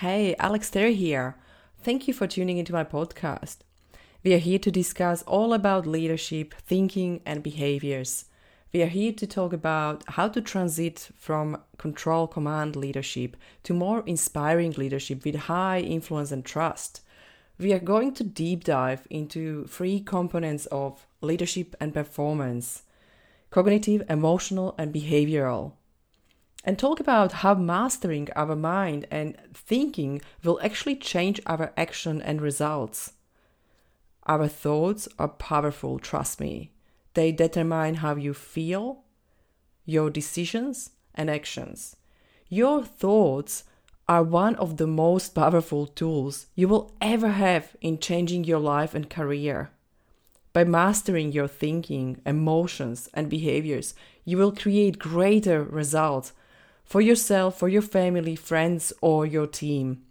Hey, Alex Terry here. Thank you for tuning into my podcast. We are here to discuss all about leadership, thinking, and behaviors. We are here to talk about how to transit from control command leadership to more inspiring leadership with high influence and trust. We are going to deep dive into three components of leadership and performance cognitive, emotional, and behavioral and talk about how mastering our mind and thinking will actually change our action and results. Our thoughts are powerful, trust me. They determine how you feel, your decisions, and actions. Your thoughts are one of the most powerful tools you will ever have in changing your life and career. By mastering your thinking, emotions, and behaviors, you will create greater results for yourself, for your family, friends, or your team.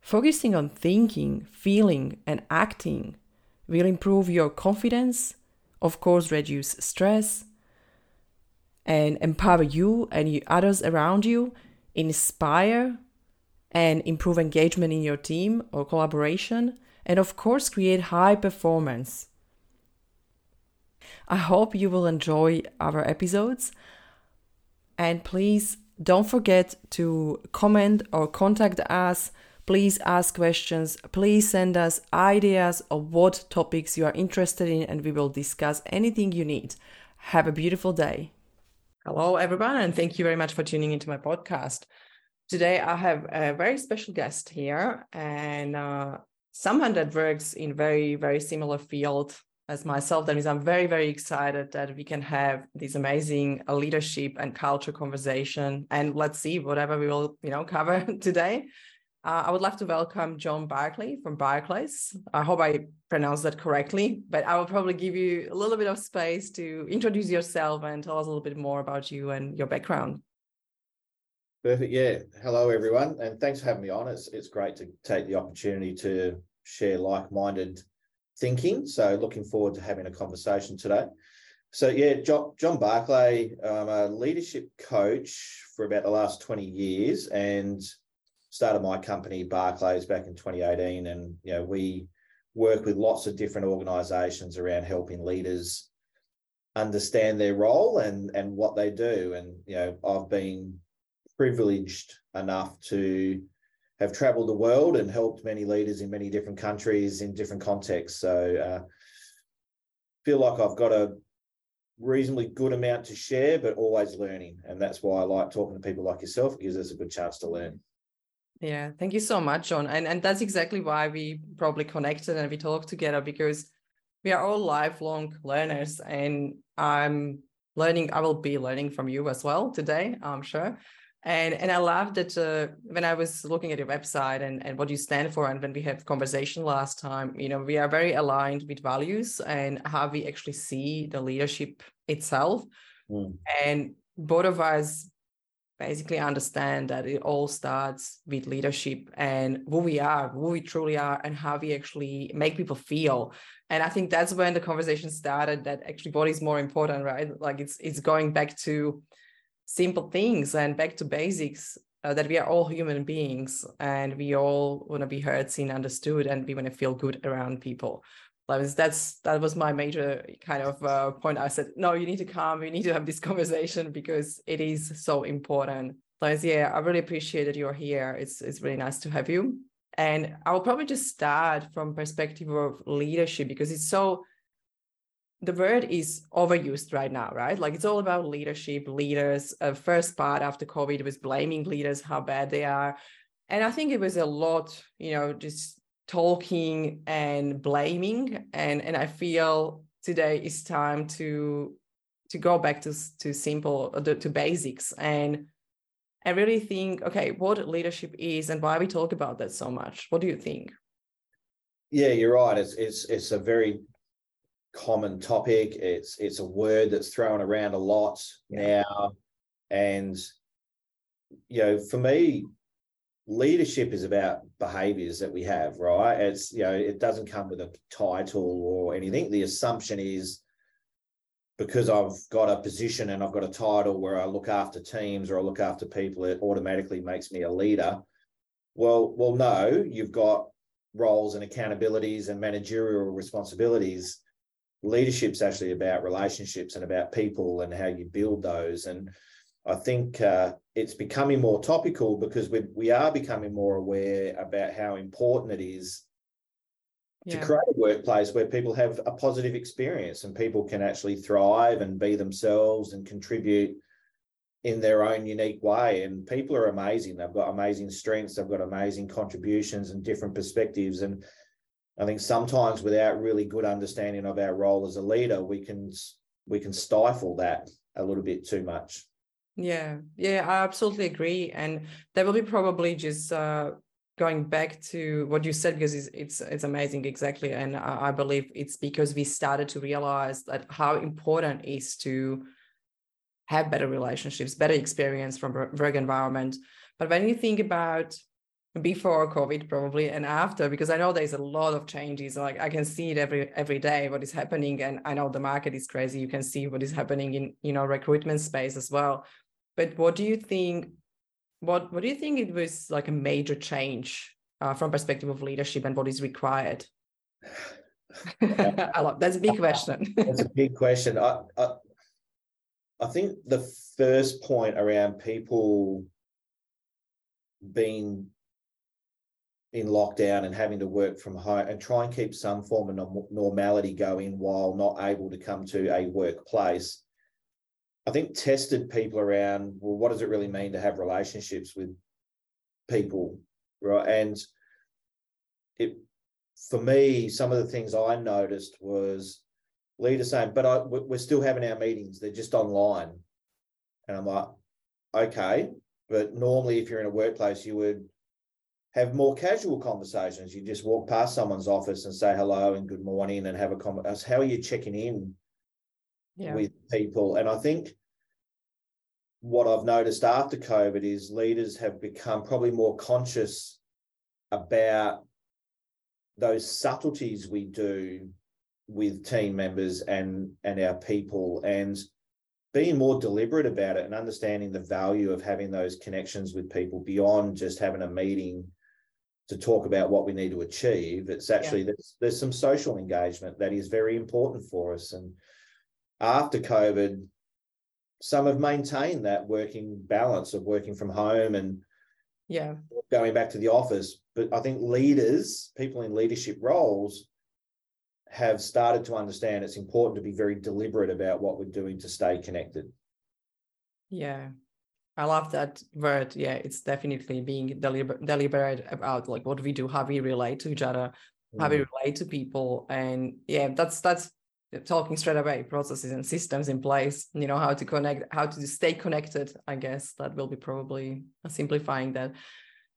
Focusing on thinking, feeling, and acting will improve your confidence, of course, reduce stress, and empower you and others around you, inspire and improve engagement in your team or collaboration, and of course, create high performance. I hope you will enjoy our episodes. And please don't forget to comment or contact us. Please ask questions. Please send us ideas of what topics you are interested in, and we will discuss anything you need. Have a beautiful day. Hello, everyone, and thank you very much for tuning into my podcast. Today, I have a very special guest here, and uh, someone that works in very, very similar field as myself, that means I'm very, very excited that we can have this amazing leadership and culture conversation. And let's see whatever we will, you know, cover today. Uh, I would love to welcome John Barclay from Barclayss. I hope I pronounced that correctly, but I will probably give you a little bit of space to introduce yourself and tell us a little bit more about you and your background. Perfect. Yeah. Hello, everyone, and thanks for having me on. It's it's great to take the opportunity to share like-minded thinking. So looking forward to having a conversation today. So yeah, John, John Barclay, I'm a leadership coach for about the last 20 years and started my company Barclayss back in 2018. And you know, we work with lots of different organizations around helping leaders understand their role and and what they do. And you know, I've been privileged enough to have traveled the world and helped many leaders in many different countries in different contexts. So uh, feel like I've got a reasonably good amount to share, but always learning. And that's why I like talking to people like yourself. It gives us a good chance to learn. Yeah, thank you so much, John. And and that's exactly why we probably connected and we talked together because we are all lifelong learners and I'm learning, I will be learning from you as well today, I'm sure and and I love that uh, when I was looking at your website and and what you stand for, and when we had conversation last time, you know, we are very aligned with values and how we actually see the leadership itself, mm. and both of us basically understand that it all starts with leadership and who we are, who we truly are, and how we actually make people feel. And I think that's when the conversation started. That actually, what is more important, right? Like it's it's going back to simple things and back to basics uh, that we are all human beings and we all want to be heard seen understood and we want to feel good around people. That was that's that was my major kind of uh, point. I said no you need to come we need to have this conversation because it is so important. Liz, yeah i really appreciate that you're here. It's it's really nice to have you. And i will probably just start from perspective of leadership because it's so the word is overused right now, right? Like it's all about leadership, leaders. Uh, first part after COVID was blaming leaders, how bad they are. And I think it was a lot, you know, just talking and blaming. And, and I feel today is time to to go back to, to simple, uh, to, to basics and I really think, okay, what leadership is and why we talk about that so much. What do you think? Yeah, you're right. It's it's it's a very common topic. It's it's a word that's thrown around a lot yeah. now, and you know, for me, leadership is about behaviors that we have, right? It's you know, it doesn't come with a title or anything. The assumption is because I've got a position and I've got a title where I look after teams or I look after people, it automatically makes me a leader. Well, well, no, you've got roles and accountabilities and managerial responsibilities. Leadership's actually about relationships and about people and how you build those. And I think uh, it's becoming more topical because we we are becoming more aware about how important it is yeah. to create a workplace where people have a positive experience and people can actually thrive and be themselves and contribute in their own unique way. And people are amazing. They've got amazing strengths, they've got amazing contributions and different perspectives. And I think sometimes without really good understanding of our role as a leader, we can we can stifle that a little bit too much. Yeah, yeah, I absolutely agree. And that will be probably just uh, going back to what you said because it's it's, it's amazing exactly and I, I, believe it's because we started to realize that how important it is to have better relationships better experience from work environment but when you think about before covid probably and after because i know there's a lot of changes like i can see it every every day what is happening and i know the market is crazy you can see what is happening in you know recruitment space as well but what do you think what what do you think it was like a major change uh, from perspective of leadership and what is required? I love that's a big question. that's a big question. I, I I think the first point around people being in lockdown and having to work from home and try and keep some form of normality going while not able to come to a workplace I think tested people around, well, what does it really mean to have relationships with people, right? And it, for me, some of the things I noticed was leaders saying, but I, we're still having our meetings, they're just online. And I'm like, okay, but normally if you're in a workplace, you would have more casual conversations. You just walk past someone's office and say hello and good morning and have a conversation. How are you checking in yeah. with people. And I think what I've noticed after COVID is leaders have become probably more conscious about those subtleties we do with team members and and our people and being more deliberate about it and understanding the value of having those connections with people beyond just having a meeting to talk about what we need to achieve. It's actually yeah. there's, there's some social engagement that is very important for us. And after COVID, some have maintained that working balance of working from home and yeah. going back to the office. But i think leaders people in leadership roles have started to understand it's important to be very deliberate about what we're doing to stay connected. Yeah i love that word. Yeah it's definitely being deliberate deliberate about like what we do how we relate to each other how we mm. relate to people and yeah that's that's talking straight away processes and systems in place you know how to connect how to stay connected i guess that will be probably simplifying that.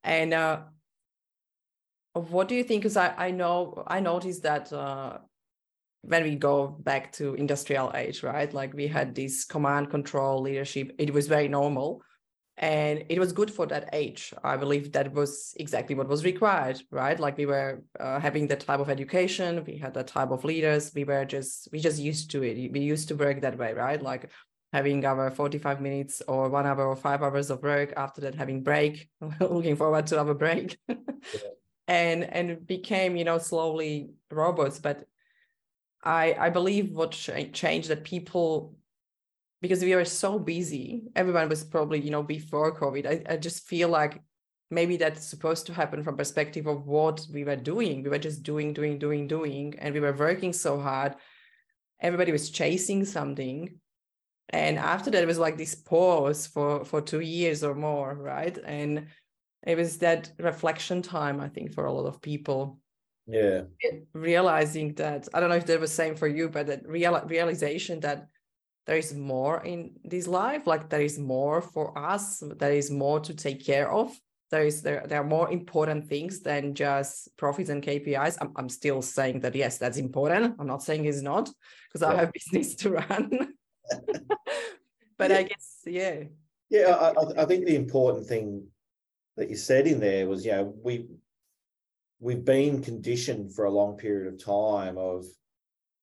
And uh what do you think because I, I know i noticed that uh when we go back to industrial age right like we had this command control leadership it was very normal and it was good for that age. I believe that was exactly what was required right? Like we were uh, having that type of education. We had that type of leaders. We were just we just used to it. We used to work that way right? Like having our 45 minutes or one hour or five hours of work after that having break looking forward to our break. Yeah. and and became you know slowly robots. But i i believe what changed that people because we were so busy. Everyone was probably you know before covid. I, I just feel like maybe that's supposed to happen from perspective of what we were doing. We were just doing doing doing doing and we were working so hard. Everybody was chasing something. And after that it was like this pause for for two years or more right? And it was that reflection time i think for a lot of people. Yeah. Realizing that i don't know if that was same for you but that real realization that there is more in this life like there is more for us there is more to take care of. There is there, there are more important things than just profits and kpis i'm, I'm still saying that yes that's important. I'm not saying it's not because yeah. i have business to run. But yeah. i guess yeah. Yeah I, I think the important thing that you said in there was you know we we've been conditioned for a long period of time of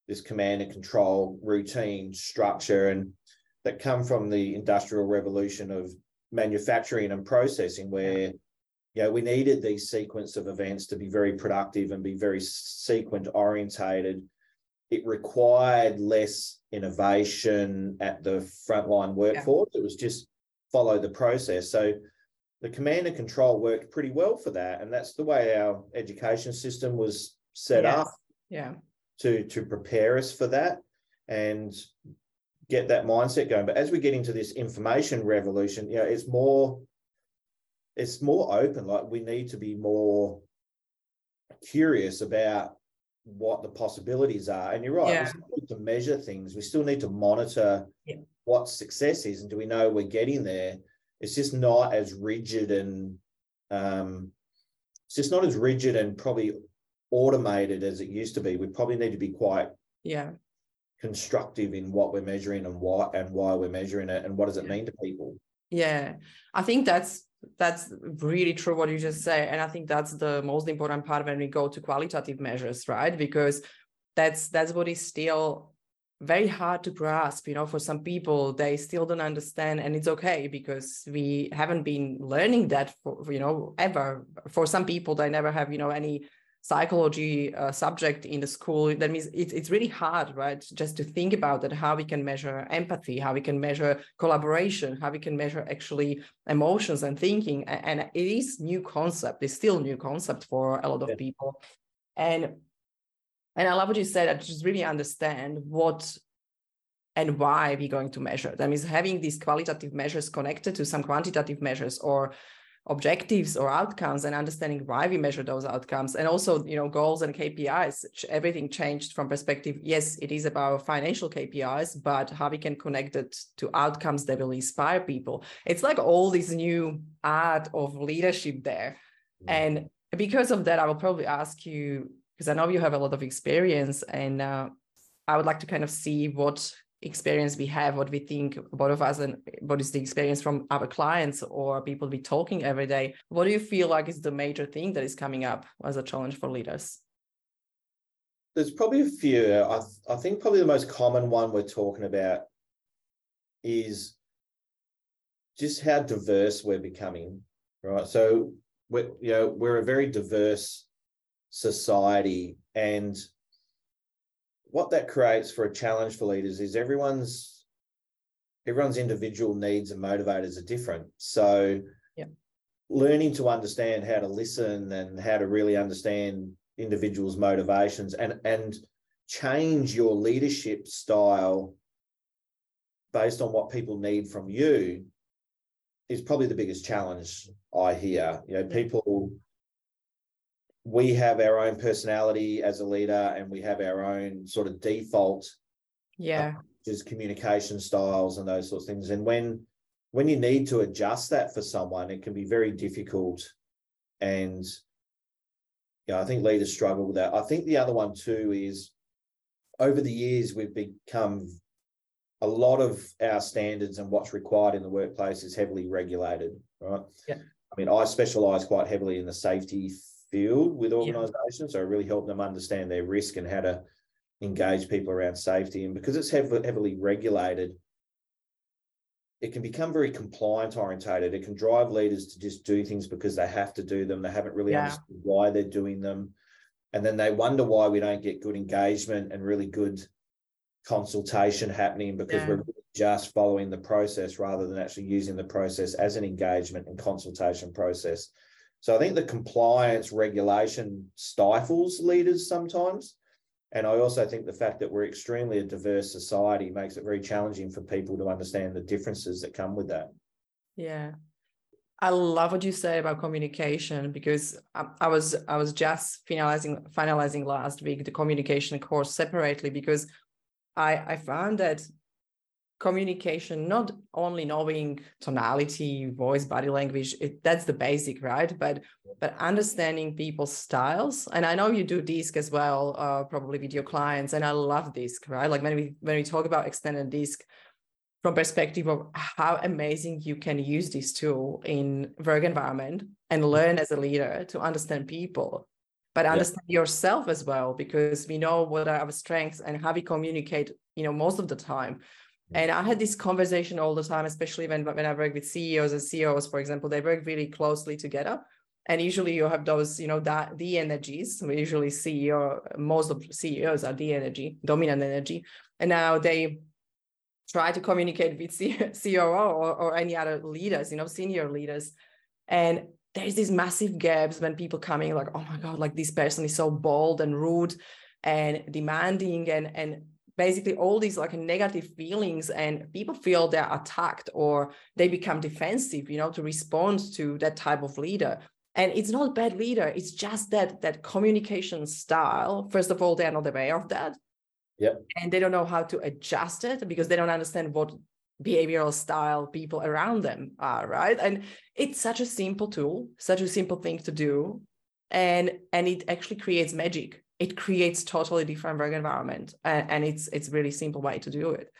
this command and control routine structure and that come from the industrial revolution of manufacturing and processing where you know, we needed these sequence of events to be very productive and be very sequence orientated. It required less innovation at the frontline workforce. Yeah. It was just follow the process. So the command and control worked pretty well for that. And that's the way our education system was set yes. up. Yeah. To to prepare us for that and get that mindset going. But as we get into this information revolution, you know, it's more it's more open. Like we need to be more curious about what the possibilities are. And you're right, yeah. we still need to measure things. We still need to monitor yeah. what success is, and do we know we're getting there? It's just not as rigid and um, it's just not as rigid and probably automated as it used to be. We probably need to be quite yeah. constructive in what we're measuring and why and why we're measuring it and what does it mean to people. Yeah, I think that's that's really true what you just say and i think that's the most important part when we go to qualitative measures right? Because that's that's what is still very hard to grasp you know for some people they still don't understand and it's okay because we haven't been learning that for you know ever. For some people they never have you know any psychology uh, subject in the school that means it's, it's really hard right just to think about that how we can measure empathy how we can measure collaboration how we can measure actually emotions and thinking and, and it is new concept it's still new concept for a lot of yeah. people and and i love what you said i just really understand what and why we're going to measure that means having these qualitative measures connected to some quantitative measures or objectives or outcomes and understanding why we measure those outcomes and also you know goals and kpis everything changed from perspective yes it is about financial kpis but how we can connect it to outcomes that will inspire people it's like all this new art of leadership there mm-hmm. and because of that i will probably ask you because i know you have a lot of experience and uh, i would like to kind of see what experience we have, what we think both of us, and what is the experience from our clients or people we're talking every day. What do you feel like is the major thing that is coming up as a challenge for leaders? There's probably a few. I, th- I think probably the most common one we're talking about is just how diverse we're becoming, right? So we're, you know, we're a very diverse society and what that creates for a challenge for leaders is everyone's everyone's individual needs and motivators are different. So yeah. learning to understand how to listen and how to really understand individuals' motivations and and change your leadership style based on what people need from you is probably the biggest challenge I hear. You know, people we have our own personality as a leader and we have our own sort of default yeah. Uh, just communication styles and those sorts of things. And when when you need to adjust that for someone it can be very difficult. And yeah i think leaders struggle with that. I think the other one too is over the years we've become a lot of our standards and what's required in the workplace is heavily regulated right? Yeah. I mean i specialize quite heavily in the safety field with organizations. Yeah. So really help them understand their risk and how to engage people around safety. And because it's heavily regulated, it can become very compliant orientated. It can drive leaders to just do things because they have to do them. They haven't really yeah. understood why they're doing them. And then they wonder why we don't get good engagement and really good consultation happening because yeah. we're just following the process rather than actually using the process as an engagement and consultation process. So I think the compliance regulation stifles leaders sometimes. And I also think the fact that we're extremely a diverse society makes it very challenging for people to understand the differences that come with that. Yeah. I love what you say about communication because I, I was I was just finalizing finalizing last week the communication course separately because I I found that communication not only knowing tonality voice body language it, that's the basic right? But but understanding people's styles. And i know you do DISC as well uh, probably with your clients and i love DISC right? Like when we when we talk about extended DISC from perspective of how amazing you can use this tool in work environment and learn as a leader to understand people but understand yeah. yourself as well because we know what are our strengths and how we communicate you know most of the time Mm. and I had this conversation all the time, especially when, when I work with CEOs and CEOs, for example, they work really closely together. and usually you have those you know that the energies. We usually or most of ceos are the energy dominant energy. And now they try to communicate with C- coo or, or any other leaders you know senior leaders. And there's these massive gaps when people coming like oh my god like this person is so bold and rude and demanding and and basically all these like negative feelings and people feel they're attacked or they become defensive you know to respond to that type of leader. And it's not a bad leader. It's just that that communication style first of all they're not aware of that. Yep. and they don't know how to adjust it because they don't understand what behavioral style people around them are right? And it's such a simple tool such a simple thing to do. And and it actually creates magic it creates totally different work environment and, and it's it's really simple way to do it.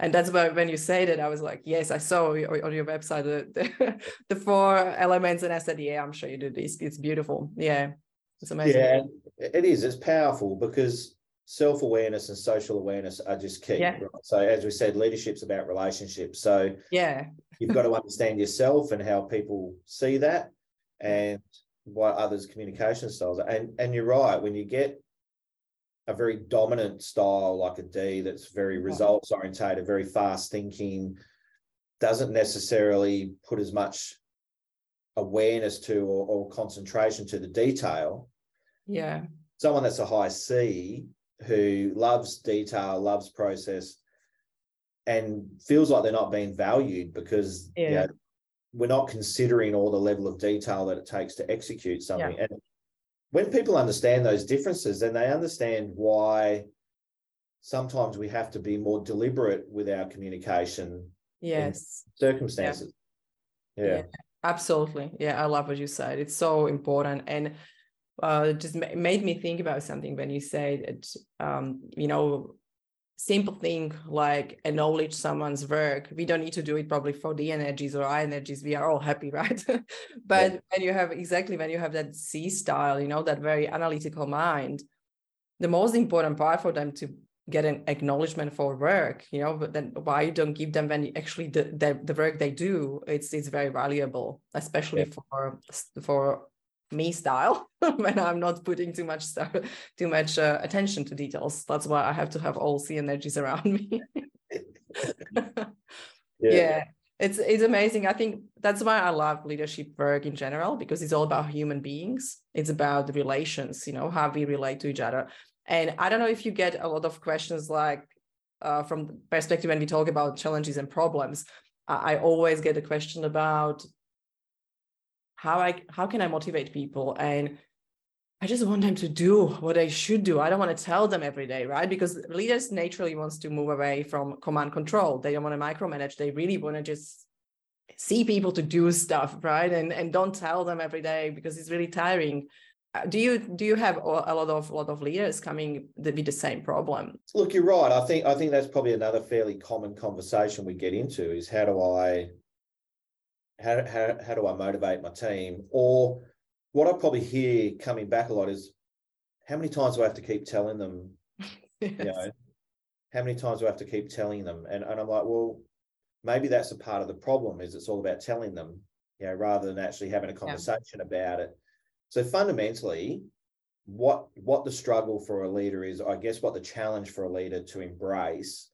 And that's why when you say that i was like yes i saw on your website the, the, the four elements and i said yeah i'm sure you do this. It's beautiful yeah. It's amazing. Yeah it is. It's powerful because self-awareness and social awareness are just key Yeah. right? so as we said leadership's about relationships. So yeah. you've got to understand yourself and how people see that. And what others communication styles are. and and you're right when you get a very dominant style like a d that's very results orientated very fast thinking doesn't necessarily put as much awareness to or, or concentration to the detail yeah someone that's a high c who loves detail loves process and feels like they're not being valued because you Yeah. know, we're not considering all the level of detail that it takes to execute something. And when people understand those differences, then they understand why sometimes we have to be more deliberate with our communication yes circumstances. Yeah. Yeah. absolutely yeah i love what you said it's so important and uh, it just ma- made me think about something when you said um, you know simple thing like acknowledge someone's work we don't need to do it probably for the energies or I energies we are all happy right but when you have exactly when you have that c style you know that very analytical mind the most important part for them to get an acknowledgement for work you know but then why you don't give them when you actually the, the, the work they do it's it's very valuable especially Yeah. for for me style when i'm not putting too much stuff too much uh, attention to details. That's why i have to have all the energies around me. Yeah. it's it's amazing. I think that's why i love leadership work in general because it's all about human beings. It's about the relations you know how we relate to each other. And i don't know if you get a lot of questions like uh, from the perspective when we talk about challenges and problems I, I always get a question about how i how can i motivate people and I just want them to do what they should do. I don't want to tell them every day, right? Because leaders naturally wants to move away from command control. They don't want to micromanage. They really want to just see people to do stuff, right? And and don't tell them every day because it's really tiring. Uh, Do you do you have a lot of lot of leaders coming th- with the same problem? Look, you're right. I think I think that's probably another fairly common conversation we get into is how do I how how how do I motivate my team? Or what I probably hear coming back a lot is how many times do I have to keep telling them, you know, how many times do I have to keep telling them? And and I'm like, well, maybe that's a part of the problem is it's all about telling them, you know, rather than actually having a conversation about it. So fundamentally, what what the struggle for a leader is, I guess what the challenge for a leader to embrace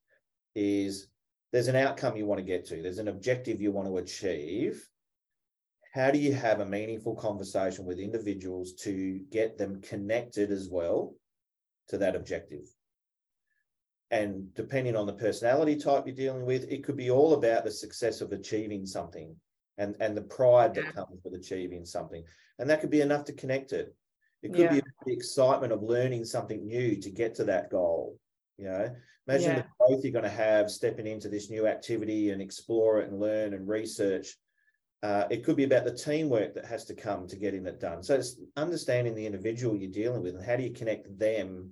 is there's an outcome you want to get to, there's an objective you want to achieve. How do you have a meaningful conversation with individuals to get them connected as well to that objective? And depending on the personality type you're dealing with, it could be all about the success of achieving something and, and the pride that comes with achieving something. And that could be enough to connect it. It could be the excitement of learning something new to get to that goal. You know, imagine Yeah. the growth you're going to have stepping into this new activity and explore it and learn and research. Uh, it could be about the teamwork that has to come to getting it done. So it's understanding the individual you're dealing with and how do you connect them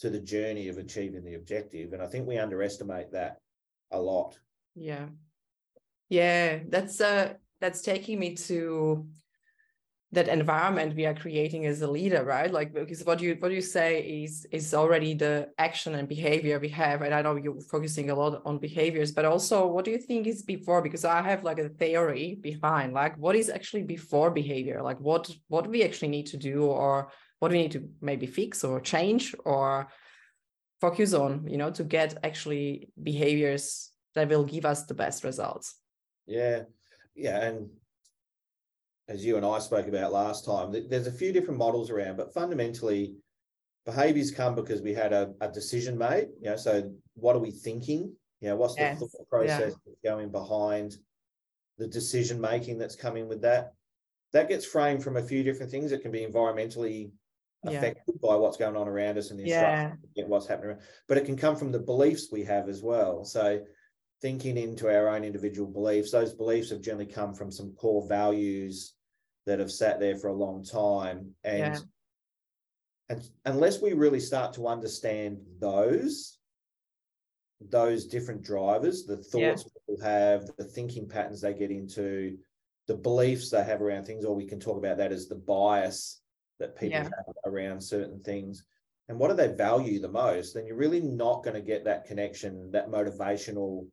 to the journey of achieving the objective. And I think we underestimate that a lot. Yeah. Yeah, that's uh that's taking me to that environment we are creating as a leader right? Like because what you what you say is is already the action and behavior we have and i know you're focusing a lot on behaviors but also what do you think is before? Because i have like a theory behind like what is actually before behavior? Like what what we actually need to do or what we need to maybe fix or change or focus on you know to get actually behaviors that will give us the best results. Yeah. Yeah and as you and I spoke about last time, there's a few different models around, but fundamentally, behaviors come because we had a, a decision made. You know, so what are we thinking? You know, what's yes. the thought process yeah. going behind the decision making that's coming with that? That gets framed from a few different things. It can be environmentally affected yeah. by what's going on around us and the yeah. what's happening around. But it can come from the beliefs we have as well. So thinking into our own individual beliefs. Those beliefs have generally come from some core values that have sat there for a long time. And, yeah. and unless we really start to understand those, those different drivers, the thoughts yeah. people have, the thinking patterns they get into, the beliefs they have around things, or we can talk about that as the bias that people yeah. have around certain things. And what do they value the most? Then you're really not going to get that connection, that motivational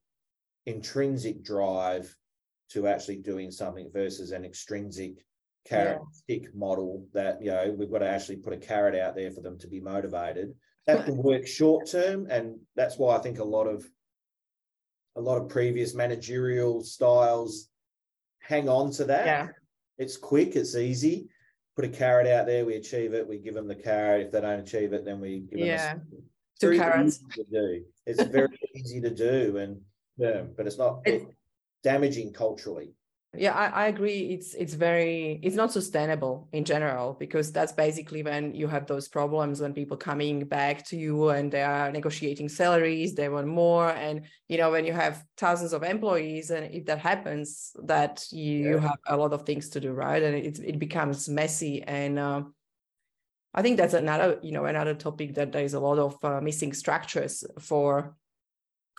intrinsic drive to actually doing something versus an extrinsic carrot yeah. stick model that you know we've got to actually put a carrot out there for them to be motivated. That can work short term and that's why i think a lot of a lot of previous managerial styles hang on to that. Yeah. It's quick it's easy. Put a carrot out there we achieve it we give them the carrot. If they don't achieve it then we give yeah. them two carrots. do. it's very easy to do and yeah, but it's not damaging culturally. Yeah, I, I agree. It's it's very it's not sustainable in general because that's basically when you have those problems when people coming back to you and they are negotiating salaries, they want more, and you know when you have thousands of employees and if that happens, that you, yeah. have a lot of things to do, right? And it it becomes messy and. Uh, I think that's another, you know, another topic that there is a lot of uh, missing structures for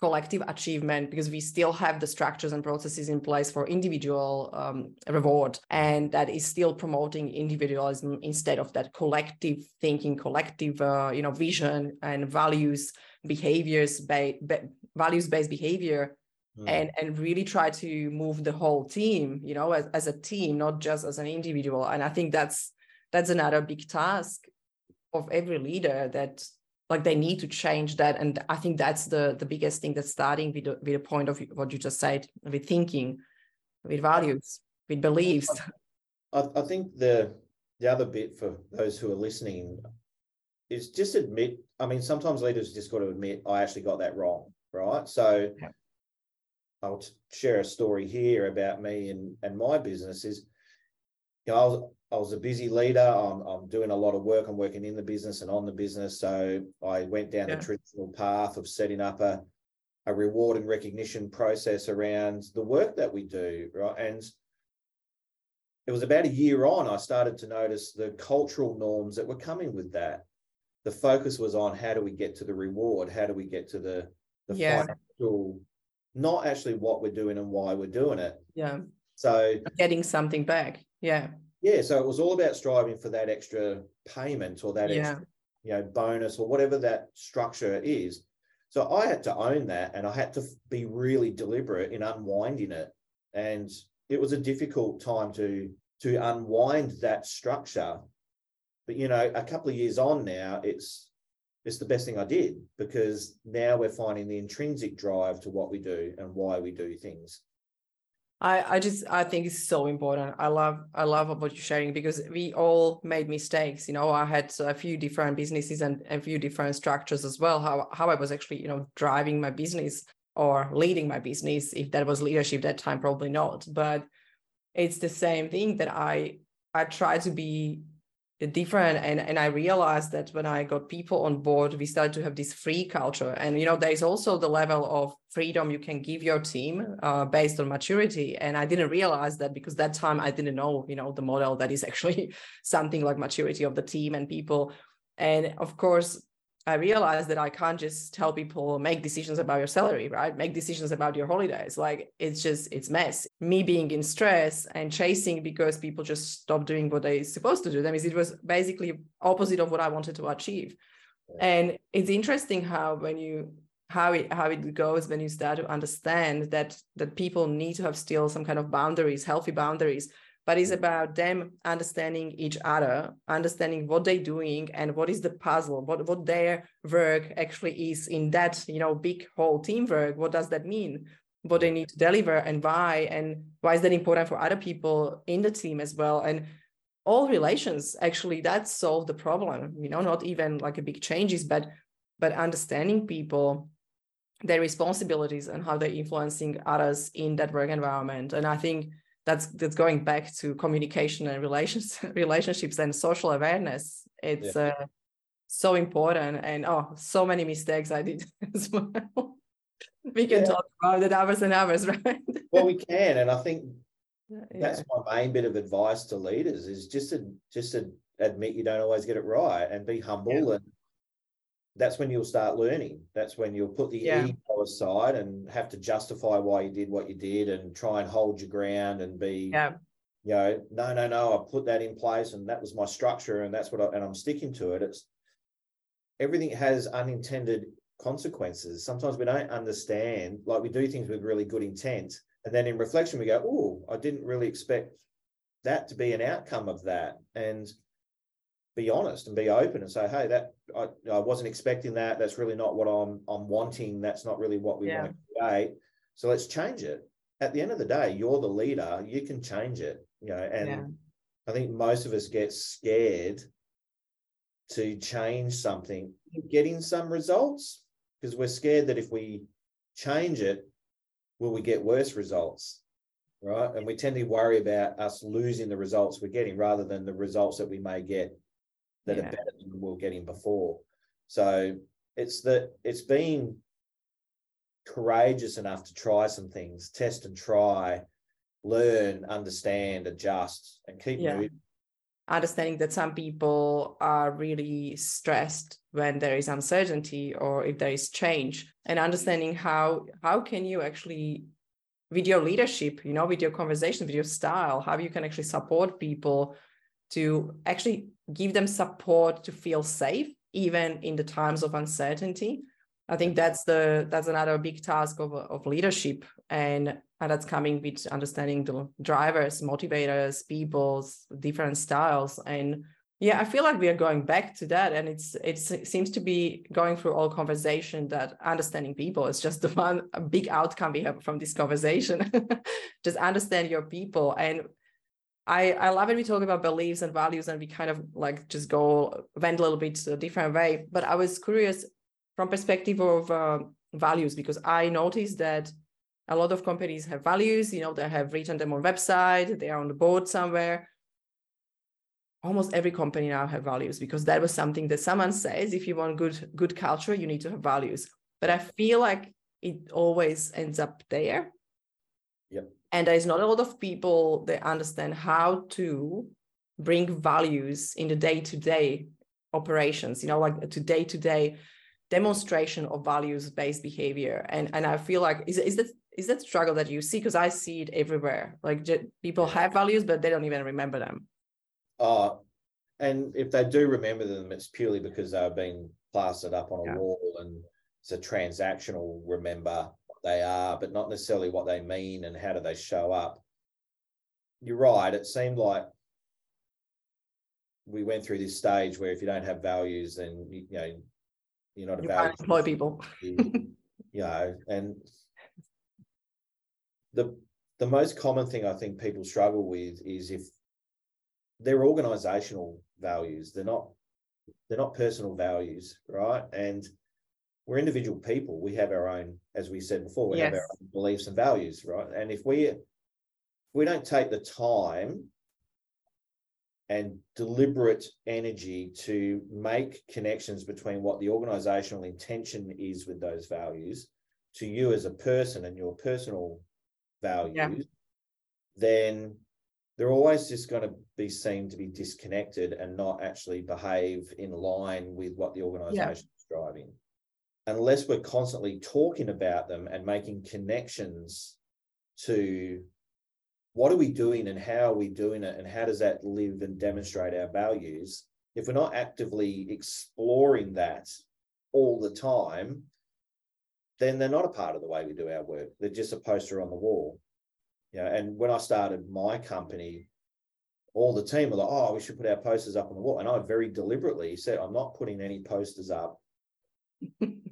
collective achievement because we still have the structures and processes in place for individual um, reward and that is still promoting individualism instead of that collective thinking collective uh, you know vision and values behaviors ba- values based behavior mm. and and really try to move the whole team you know as, as a team not just as an individual and i think that's that's another big task of every leader that like they need to change that. And i think that's the the biggest thing that's starting with the, with the point of what you just said with thinking with values with beliefs. I, I think the the other bit for those who are listening is just admit i mean sometimes leaders just got to admit i actually got that wrong right? So yeah. i'll share a story here about me and and my business is you know, I was I was a busy leader. I'm, I'm doing a lot of work. I'm working in the business and on the business. So I went down yeah. the traditional path of setting up a, a reward and recognition process around the work that we do. Right. And it was about a year on, I started to notice the cultural norms that were coming with that. The focus was on how do we get to the reward? How do we get to the, the yeah. financial, not actually what we're doing and why we're doing it. Yeah. So getting something back. Yeah yeah, so it was all about striving for that extra payment or that yeah. extra, you know, bonus or whatever that structure is. So I had to own that and I had to be really deliberate in unwinding it. And it was a difficult time to to unwind that structure. But you know, a couple of years on now, it's it's the best thing I did because now we're finding the intrinsic drive to what we do and why we do things. I, I just I think it's so important. I love I love what you're sharing because we all made mistakes. You know, I had a few different businesses and a few different structures as well. How how I was actually you know driving my business or leading my business. If that was leadership that time, probably not. But it's the same thing that I I try to be different and and i realized that when i got people on board we started to have this free culture. And you know there's also the level of freedom you can give your team uh, based on maturity. And i didn't realize that because that time i didn't know you know the model that is actually something like maturity of the team and people. And of course I realized that I can't just tell people make decisions about your salary, right? Make decisions about your holidays. Like it's just it's mess. Me being in stress and chasing because people just stop doing what they're supposed to do. That means it was basically opposite of what I wanted to achieve. And it's interesting how when you how it how it goes when you start to understand that that people need to have still some kind of boundaries, healthy boundaries but it's about them understanding each other, understanding what they're doing and what is the puzzle, what, what their work actually is in that, you know, big whole teamwork. What does that mean? What they need to deliver and why, and why is that important for other people in the team as well? And all relations actually that solve the problem, you know, not even like a big changes, but but understanding people their responsibilities and how they're influencing others in that work environment. And I think that's that's going back to communication and relations relationships and social awareness it's yeah. uh, so important and oh so many mistakes i did as well we can yeah. talk about it hours and hours right well we can and i think that's yeah. my main bit of advice to leaders is just to just to admit you don't always get it right and be humble and that's when you'll start learning. That's when you'll put the yeah. ego aside and have to justify why you did what you did and try and hold your ground and be, yeah. you know, no, no, no, I put that in place and that was my structure and that's what I, and I'm sticking to it. It's everything has unintended consequences. Sometimes we don't understand, like we do things with really good intent. And then in reflection, we go, oh, I didn't really expect that to be an outcome of that. And be honest and be open and say, hey, that I, I wasn't expecting that. That's really not what I'm I'm wanting. That's not really what we yeah. want to create. So let's change it. At the end of the day, you're the leader. You can change it. You know, and yeah. I think most of us get scared to change something, getting some results, because we're scared that if we change it, will we get worse results? Right. And we tend to worry about us losing the results we're getting rather than the results that we may get that yeah. are better than we were getting before. So it's that it's being courageous enough to try some things, test and try, learn, understand, adjust, and keep yeah. moving. Understanding that some people are really stressed when there is uncertainty or if there is change, and understanding how how can you actually with your leadership, you know, with your conversation, with your style, how you can actually support people to actually give them support to feel safe even in the times of uncertainty. I think that's the that's another big task of, of leadership and and that's coming with understanding the drivers motivators people's different styles. And yeah i feel like we are going back to that and it's it's it seems to be going through all conversation that understanding people is just the one big outcome we have from this conversation. Just understand your people and I, I love it. We talk about beliefs and values and we kind of like just go went a little bit to a different way. But I was curious from perspective of uh, values because I noticed that a lot of companies have values, you know, they have written them on website, they are on the board somewhere. Almost every company now have values because that was something that someone says if you want good good culture, you need to have values. But I feel like it always ends up there. And there's not a lot of people that understand how to bring values in the day-to-day operations you know like to day-to-day demonstration of values-based behavior. And and i feel like is, is that is that struggle that you see? Because i see it everywhere. Like people have values but they don't even remember them. Uh and if they do remember them it's purely because they've been plastered up on a yeah. wall and it's a transactional remember they are, but not necessarily what they mean and how do they show up. You're right. It seemed like we went through this stage where if you don't have values, then you, you know you're not a you value. employ people. you know, and the the most common thing I think people struggle with is if they're organizational values, they're not they're not personal values, right? And we're individual people. We have our own, as we said before, we yes. have our own beliefs and values, right? And if we if we don't take the time and deliberate energy to make connections between what the organizational intention is with those values to you as a person and your personal values, yeah. then they're always just going to be seen to be disconnected and not actually behave in line with what the organization yeah. is driving. Unless we're constantly talking about them and making connections to what are we doing and how are we doing it and how does that live and demonstrate our values if we're not actively exploring that all the time then they're not a part of the way we do our work. They're just a poster on the wall. You know and when i started my company all the team were like oh we should put our posters up on the wall. And i very deliberately said i'm not putting any posters up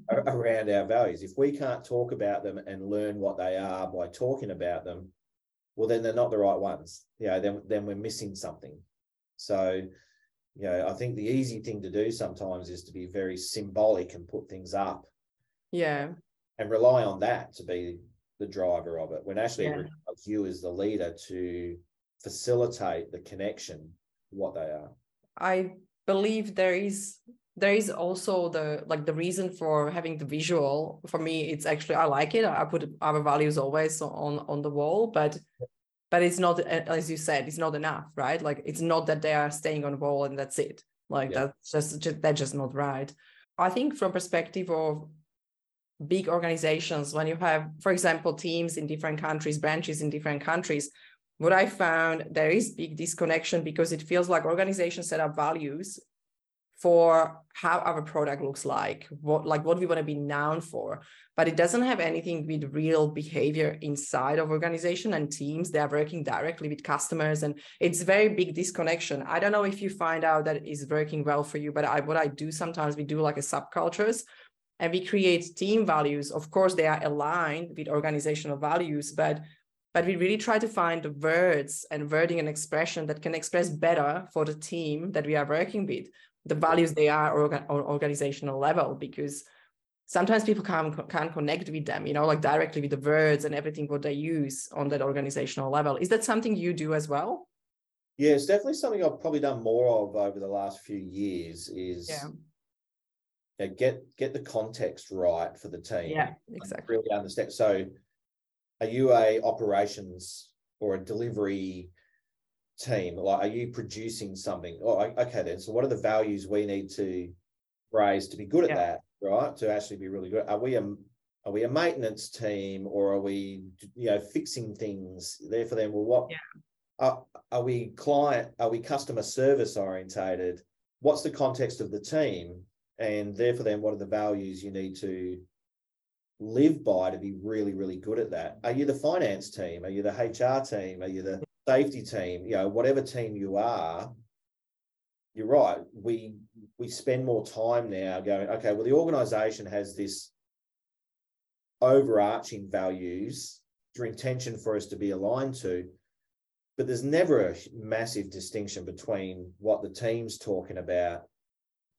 around our values. If we can't talk about them and learn what they are by talking about them well then they're not the right ones. You know then, then we're missing something. So you know i think the easy thing to do sometimes is to be very symbolic and put things up. Yeah. And rely on that to be the driver of it. When actually Yeah. you as the leader to facilitate the connection what they are. I believe there is there is also the like the reason for having the visual. For me it's actually I like it. I put our values always on on the wall but but it's not as you said it's not enough right? Like it's not that they are staying on the wall and that's it. Like Yeah. that's just, just that's just not right. I think from perspective of big organizations when you have for example teams in different countries branches in different countries what I found there is big disconnection because it feels like organizations set up values for how our product looks like, what like what we want to be known for, but it doesn't have anything with real behavior inside of organization and teams. They are working directly with customers, and it's very big disconnection. I don't know if you find out that is working well for you, but I what I do sometimes we do like a subcultures and we create team values. Of course, they are aligned with organizational values, but but we really try to find words and wording and expression that can express better for the team that we are working with the values they are orga- or organizational level because sometimes people can't, can't connect with them you know like directly with the words and everything what they use on that organizational level is that something you do as well yeah it's definitely something i've probably done more of over the last few years is Yeah. you know, get get the context right for the team yeah exactly really understand. So, are you a operations or a delivery team? Like, are you producing something? Oh, okay, then. So, what are the values we need to raise to be good at that? Right, to actually be really good. Are we a are we a maintenance team or are we you know fixing things there for them? Well, what Yeah. are, are we client? Are we customer service orientated? What's the context of the team? And therefore, then, what are the values you need to live by to be really, really good at that? Are you the finance team? Are you the HR team? Are you the safety team? You know, whatever team you are, you're right. We we spend more time now going, okay, well, the organization has this overarching values, your intention for us to be aligned to, but there's never a massive distinction between what the team's talking about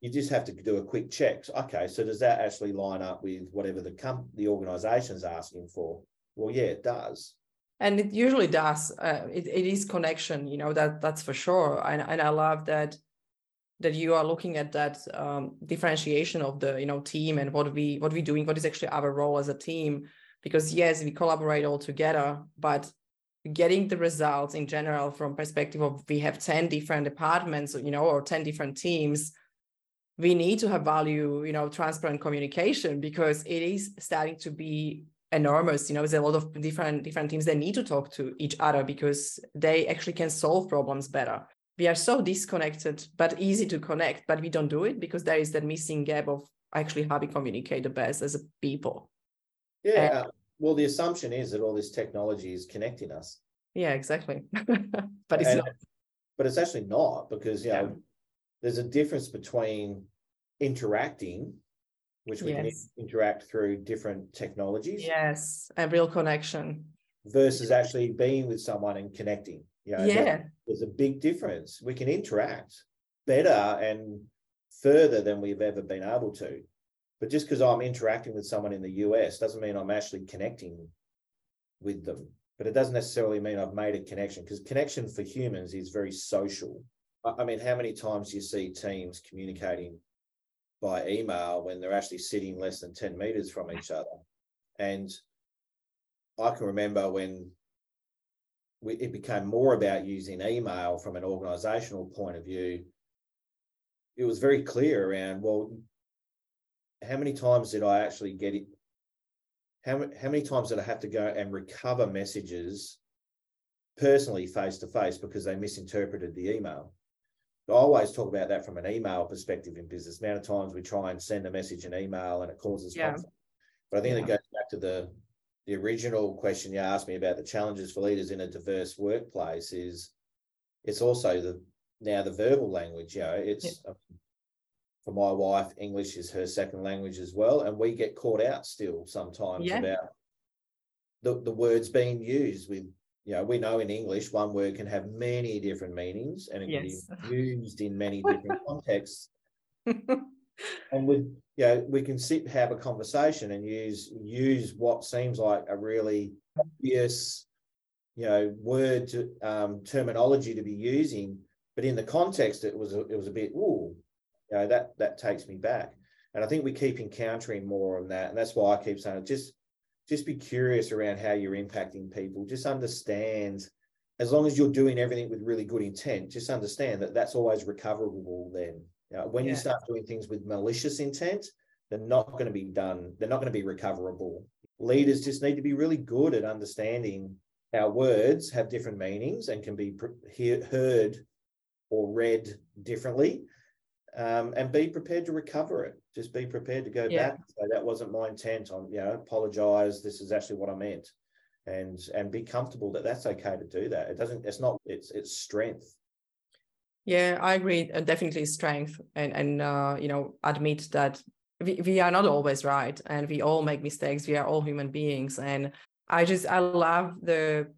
you just have to do a quick check. Okay, so does that actually line up with whatever the com- the organization's asking for? Well, yeah, it does. And it usually does uh, it, it is connection you know that that's for sure. And, and i love that that you are looking at that um, differentiation of the you know team and what we what we're doing what is actually our role as a team. Because yes we collaborate all together but getting the results in general from perspective of we have 10 different departments you know or 10 different teams we need to have value you know transparent communication because it is starting to be enormous. You know there's a lot of different different teams that need to talk to each other because they actually can solve problems better. We are so disconnected but easy to connect but we don't do it because there is that missing gap of actually how we communicate the best as a people. Yeah. uh, well, the assumption is that all this technology is connecting us, yeah exactly. But it's And- not. but it's actually not because you Yeah. know there's a difference between interacting, which we can interact through different technologies, yes a real connection versus actually being with someone and connecting. You know, yeah there's a big difference. We can interact better and further than we've ever been able to. But just because I'm interacting with someone in the US doesn't mean I'm actually connecting with them. But it doesn't necessarily mean I've made a connection because connection for humans is very social. I mean, how many times do you see teams communicating by email when they're actually sitting less than 10 meters from each other? And I can remember when we, it became more about using email from an organizational point of view. It was very clear around, well, how many times did I actually get it? How, how many times did I have to go and recover messages personally face to face because they misinterpreted the email? I always talk about that from an email perspective in business. The amount of times we try and send a message in email and it causes Yeah. conflict. But I think Yeah. it goes back to the the original question you asked me about the challenges for leaders in a diverse workplace is it's also the now the verbal language. You know, it's um, for my wife, English is her second language as well, and we get caught out still sometimes Yeah. about the, the words being used with you know, we know in English one word can have many different meanings and it Yes. can be used in many different contexts. And we, you know, we can sit, have a conversation and use use what seems like a really obvious, you know, word to, um, terminology to be using, but in the context, it was a, it was a bit, ooh, you know, that that takes me back. And I think we keep encountering more on that, and that's why I keep saying just just be curious around how you're impacting people. Just understand, as long as you're doing everything with really good intent, just understand that that's always recoverable. Then, know, when you start doing things with malicious intent, they're not going to be done. They're not going to be recoverable. Leaders just need to be really good at understanding how words have different meanings and can be heard or read differently um, and be prepared to recover it. Just be prepared to go Yeah. back. say that wasn't my intent. On you know, apologize. This is actually what I meant, and and be comfortable that that's okay to do that. It doesn't. It's not. It's it's strength. Yeah, I agree. Uh, definitely strength and and uh, you know admit that we, we are not always right and we all make mistakes. We are all human beings, and I just I love the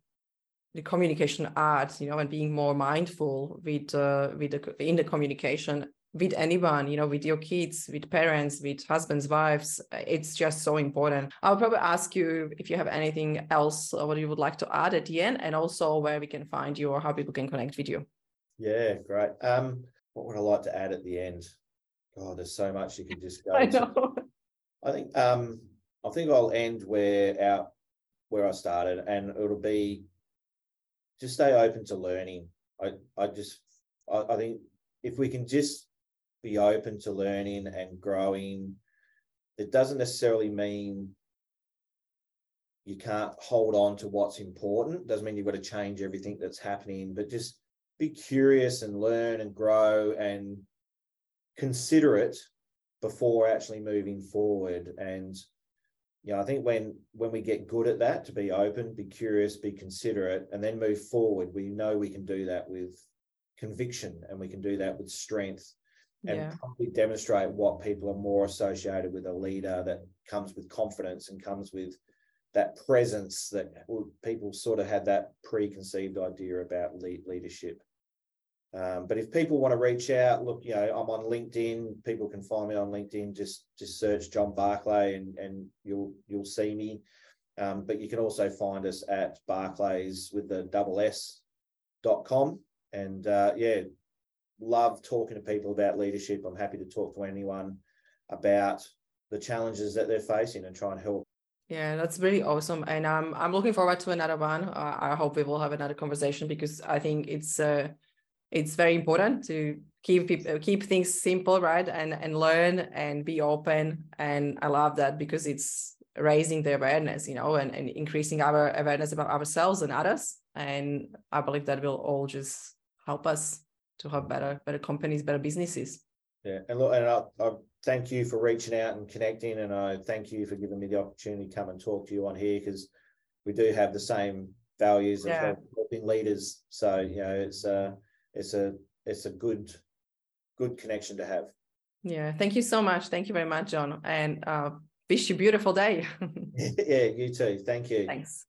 the communication art, you know, and being more mindful with uh, with the in the communication with anyone, you know, with your kids, with parents, with husbands, wives. It's just so important. I'll probably ask you if you have anything else or what you would like to add at the end, and also where we can find you or how people can connect with you. Yeah, great. Um, what would I like to add at the end? Oh, there's so much you could just go. I into. know. I think um I think I'll end where out where I started and it'll be just stay open to learning. I I just I, I think if we can just be open to learning and growing, it doesn't necessarily mean you can't hold on to what's important. Doesn't mean you've got to change everything that's happening, but just be curious and learn and grow and consider it before actually moving forward. And you know i think when when we get good at that to be open be curious be considerate and then move forward we know we can do that with conviction and we can do that with strength and Yeah. probably demonstrate what people are more associated with a leader that comes with confidence and comes with that presence that people sort of had that preconceived idea about lead, leadership um, but if people want to reach out, look, you know, I'm on LinkedIn. People can find me on LinkedIn. Just just search John Barclay and and you'll you'll see me. Um, but you can also find us at Barclayss with the double S dot com. And uh, yeah, love talking to people about leadership. I'm happy to talk to anyone about the challenges that they're facing and try and help. Yeah, that's really awesome, and um, I'm looking forward to another one. I hope we will have another conversation because I think it's uh, it's very important to keep people keep things simple, right, and and learn and be open. And I love that because it's raising the awareness, you know, and, and increasing our awareness about ourselves and others. And I believe that will all just help us to have better better companies, better businesses. Yeah, and look, and I, I thank you for reaching out and connecting, and I thank you for giving me the opportunity to come and talk to you on here because we do have the same values of Yeah. help- helping leaders. So you know, it's a it's a it's a good good connection to have. Yeah, thank you so much. Thank you very much, John, and uh, wish you a beautiful day. yeah, you too. Thank you. Thanks.